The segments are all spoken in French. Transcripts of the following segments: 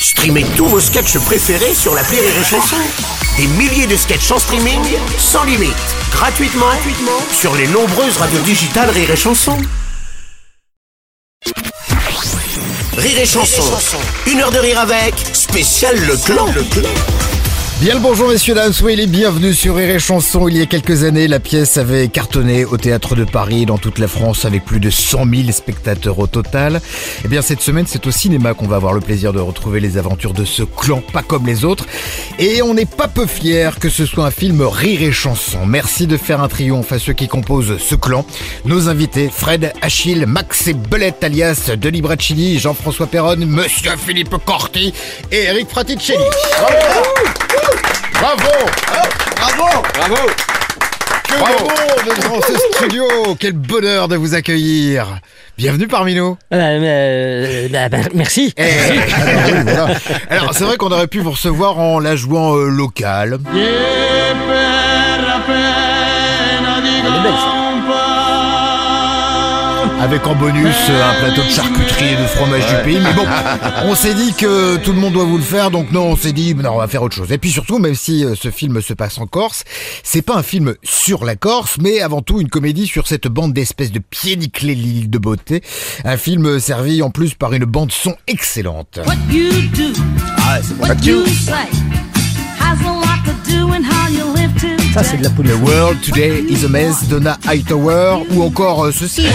Streamez tous vos sketchs préférés sur la Rire et Chanson. Des milliers de sketchs en streaming, sans limite, gratuitement, gratuitement sur les nombreuses radios digitales Rire et Chanson. Rire et Chanson, une heure de rire avec, spécial Le Clan. Le clan. Bien le bonjour messieurs dames, soyez les bienvenus sur Rire et Chanson. Il y a quelques années, la pièce avait cartonné au théâtre de Paris, dans toute la France, avec plus de 100 000 spectateurs au total. Eh bien cette semaine, c'est au cinéma qu'on va avoir le plaisir de retrouver les aventures de ce clan, pas comme les autres. Et on n'est pas peu fiers que ce soit un film Rire et Chanson. Merci de faire un triomphe à ceux qui composent ce clan. Nos invités, Fred, Achille, Max et Belette, alias Denis Bracchini, Jean-François Perron, Monsieur Philippe Corti et Eric Fraticelli. Bravo Bravo Bravo Que de dans ce studio Quel bonheur de vous accueillir Bienvenue parmi nous Euh, euh, bah, bah, merci. Eh, alors, oui, voilà. Alors, c'est vrai qu'on aurait pu vous recevoir en la jouant euh, locale. Elle est belle, ça. Avec en bonus euh, un plateau de charcuterie et de fromage du pays. Mais bon, on s'est dit que tout le monde doit vous le faire, donc non, on s'est dit, non, on va faire autre chose. Et puis surtout, même si euh, ce film se passe en Corse, c'est pas un film sur la Corse, mais avant tout une comédie sur cette bande d'espèces de pieds nickelés l'île de beauté. Un film servi en plus par une bande son excellente. What you do, what you say, has a lot to do and how you live today. Ça, c'est de la The police. World Today is a Mess, Donna Hightower, ou encore euh, ceci.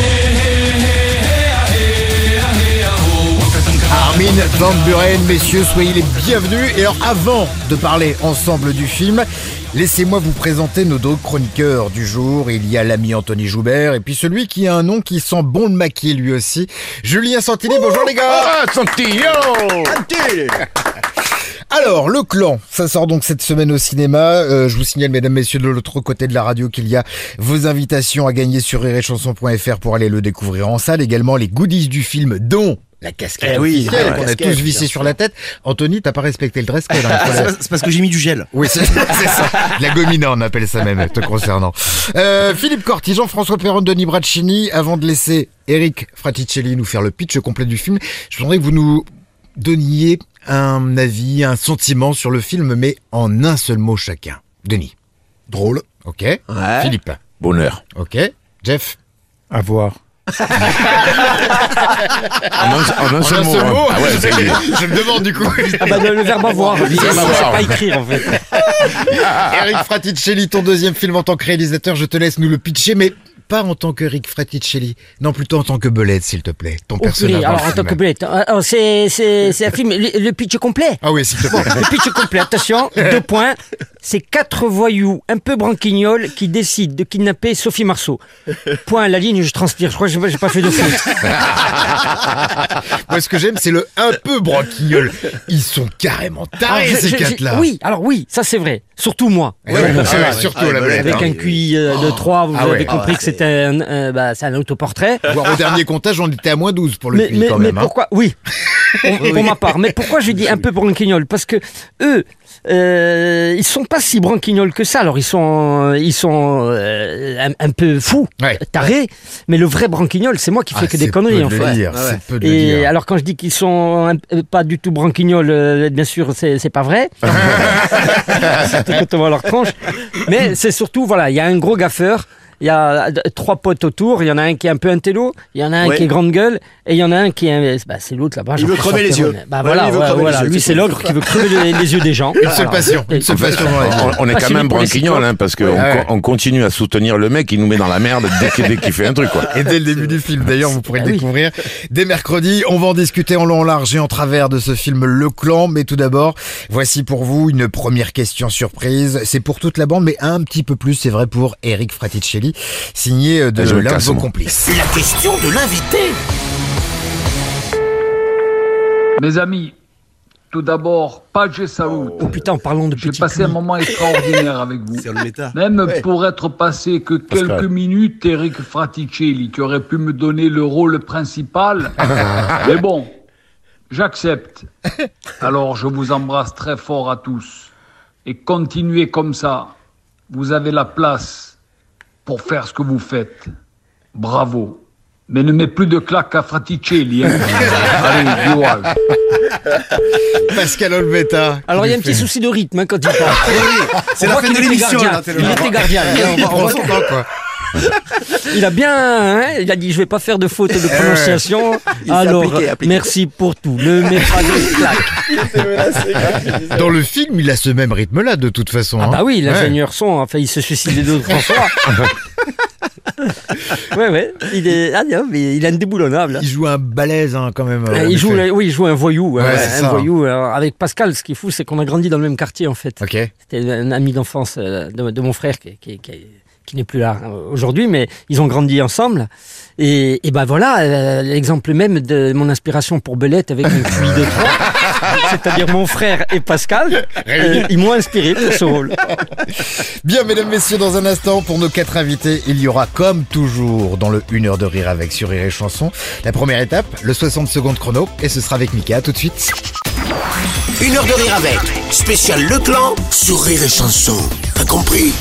Armin Van Buren, messieurs, soyez les bienvenus. Et alors, avant de parler ensemble du film, laissez-moi vous présenter nos deux chroniqueurs du jour. Il y a l'ami Anthony Joubert, et puis celui qui a un nom qui sent bon le maquis lui aussi. Julien Santini, bonjour les gars Ah, Santillo Alors, Le Clan, ça sort donc cette semaine au cinéma. Euh, je vous signale, mesdames, messieurs, de l'autre côté de la radio, qu'il y a vos invitations à gagner sur rirechanson.fr pour aller le découvrir en salle. Également, les goodies du film, dont la casquette Eh oui, officielle la qu'on a tous vissé sur la tête. Anthony, t'as pas respecté le dress code. hein, C'est parce que j'ai mis du gel. oui, c'est ça. De La gomina, on appelle ça même, te concernant. Euh, Philippe Corti, Jean-François Perron, Denis Bracchini. Avant de laisser Eric Fraticelli nous faire le pitch complet du film, je voudrais que vous nous donniez un avis, un sentiment sur le film, mais en un seul mot chacun. Denis. Drôle. Ok. Ouais. Philippe. Bonheur. Ok. Jeff. À voir. En un, en un seul mot. hein. Ah ouais. Je me demande du coup. Ah bah, le, verbe avoir. Je verbe sais pas écrire, en fait. Eric Fraticelli, ton deuxième film en tant que réalisateur, je te laisse nous le pitcher, mais pas en tant qu'Eric Fraticelli. Non, plutôt en tant que Belette, s'il te plaît. Ton personnage. Alors, en tant que belette. C'est, c'est, c'est un film. Le, le pitch complet. Ah oui, s'il te plaît. Le pitch complet, attention, deux points. C'est quatre voyous un peu branquignoles qui décident de kidnapper Sophie Marceau. Point à la ligne, je transpire. Je crois que j'ai pas- fait de foot. Moi, ce que j'aime, c'est le un peu branquignol. Ils sont carrément tarés, Alors, je- ces quatre-là. Oui, alors oui, ça c'est vrai. Surtout moi. Ouais, ouais, ouais, surtout la belette. Avec hein. un QI euh, de 3, vous Ah avez ouais. compris que c'était un, un- bah, c'est un autoportrait. Voire au dernier comptage, on était à moins 12 pour le Mais, QI mais, quand mais même. hein. pourquoi? Oui, pour, pour ma part. Mais pourquoi je dis un peu branquignol? Parce que eux, euh, ils sont pas si branquignols que ça. Alors ils sont, ils sont euh, un, un peu fous, Ouais. tarés. Mais le vrai branquignol, c'est moi qui fais Ah, que des c'est conneries en de fait. dire, c'est peu de le Et dire. alors quand je dis qu'ils sont un- euh, pas du tout branquignols, euh, bien sûr, c'est c'est pas vrai. Surtout quand on voit leur tronche. Mais c'est surtout, voilà, il y a un gros gaffeur. Il y a euh, trois potes autour. Il y en a un qui est un peu un télo. Il y en a un Ouais. qui est grande gueule. Et il y en a un qui est. un- Bah, c'est l'autre là-bas. Il veut Jean-François crever les yeux. Bah Ouais, voilà, ouais, les voilà. yeux, Lui, c'est l'ogre qui veut crever les, les yeux des gens. Une seule passion, une seule. On, on est Pas quand même branquignol, hein, parce qu'on on continue à soutenir le mec, il nous met dans la merde dès qu'il fait un truc, quoi. Et dès le début du film, d'ailleurs, vous pourrez le Ah découvrir dès mercredi. On va en discuter en long, en large et en travers de ce film Le Clan. Mais tout d'abord, voici pour vous une première question surprise. C'est pour toute la bande, mais un petit peu plus, c'est vrai, pour Eric Fraticelli, signé euh, de Ah, l'un de vos complices. La question de l'invité. Mes amis, tout d'abord, Page Saoud. Oh putain, parlons de J'ai passé un moment extraordinaire avec vous. C'est le méta. Même pour être passé que quelques minutes, Eric Fraticelli, qui aurait pu me donner le rôle principal. Mais bon, j'accepte. Alors je vous embrasse très fort à tous. Et continuez comme ça. Vous avez la place pour faire ce que vous faites. Bravo. Mais ne mets plus de claques à Fraticelli. Hein. Allez, Joal. Pascal Olbetta. Alors il y a un petit souci de rythme hein, quand il parle. C'est On la voit fin qu'il de était l'émission, gardien. là, Il était gardien. Son temps, quoi. Il a bien, hein, il a dit je vais pas faire de faute de prononciation. Alors appliqué, appliqué. merci pour tout. De claque. Dans le film, il a ce même rythme-là, de toute façon. Ah hein. bah oui, Ouais. l'ingénieur son a failli se suicider deux ou trois fois. ouais ouais, il est, ah non, mais il est indéboulonnable. Il joue un balèze, hein, quand même. Euh, en il joue, oui, il joue un voyou, Ouais, euh, un ça. voyou. Alors, avec Pascal, ce qui est fou, c'est qu'on a grandi dans le même quartier en fait. Ok. C'était un ami d'enfance euh, de, de mon frère qui, qui, qui, qui n'est plus là euh, aujourd'hui, mais ils ont grandi ensemble. Et, et ben voilà, euh, l'exemple même de mon inspiration pour Belette avec un QI de 3, c'est-à-dire mon frère et Pascal, euh, ils m'ont inspiré pour ce rôle. Bien, mesdames, messieurs, dans un instant, pour nos quatre invités, il y aura, comme toujours, dans le 1 heure de rire avec sur Rire et Chanson, la première étape, le 60 secondes chrono, et ce sera avec Mika, tout de suite. Une heure de rire avec. Spécial Le Clan sur Rire et Chanson. T'as compris?